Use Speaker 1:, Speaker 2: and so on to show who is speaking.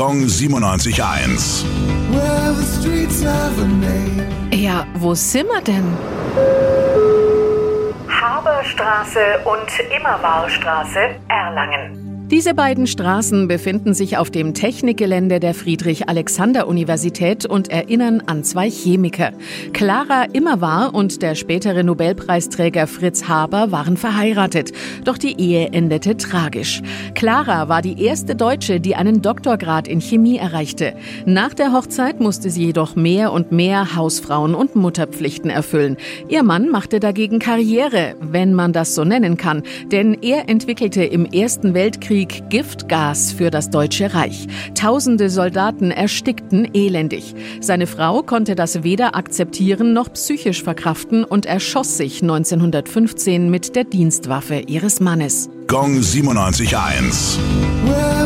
Speaker 1: Gong 97.1.
Speaker 2: Well, the streets have a name.
Speaker 3: Ja, wo sind wir denn?
Speaker 4: Haberstraße und Immerwahrstraße, Erlangen.
Speaker 3: Diese beiden Straßen befinden sich auf dem Technikgelände der Friedrich-Alexander-Universität und erinnern an zwei Chemiker. Clara Immerwahr und der spätere Nobelpreisträger Fritz Haber waren verheiratet. Doch die Ehe endete tragisch. Clara war die erste Deutsche, die einen Doktorgrad in Chemie erreichte. Nach der Hochzeit musste sie jedoch mehr und mehr Hausfrauen- und Mutterpflichten erfüllen. Ihr Mann machte dagegen Karriere, wenn man das so nennen kann, denn er entwickelte im Ersten Weltkrieg Giftgas für das Deutsche Reich. Tausende Soldaten erstickten elendig. Seine Frau konnte das weder akzeptieren noch psychisch verkraften und erschoss sich 1915 mit der Dienstwaffe ihres Mannes.
Speaker 1: Gong 97.1.
Speaker 2: Well,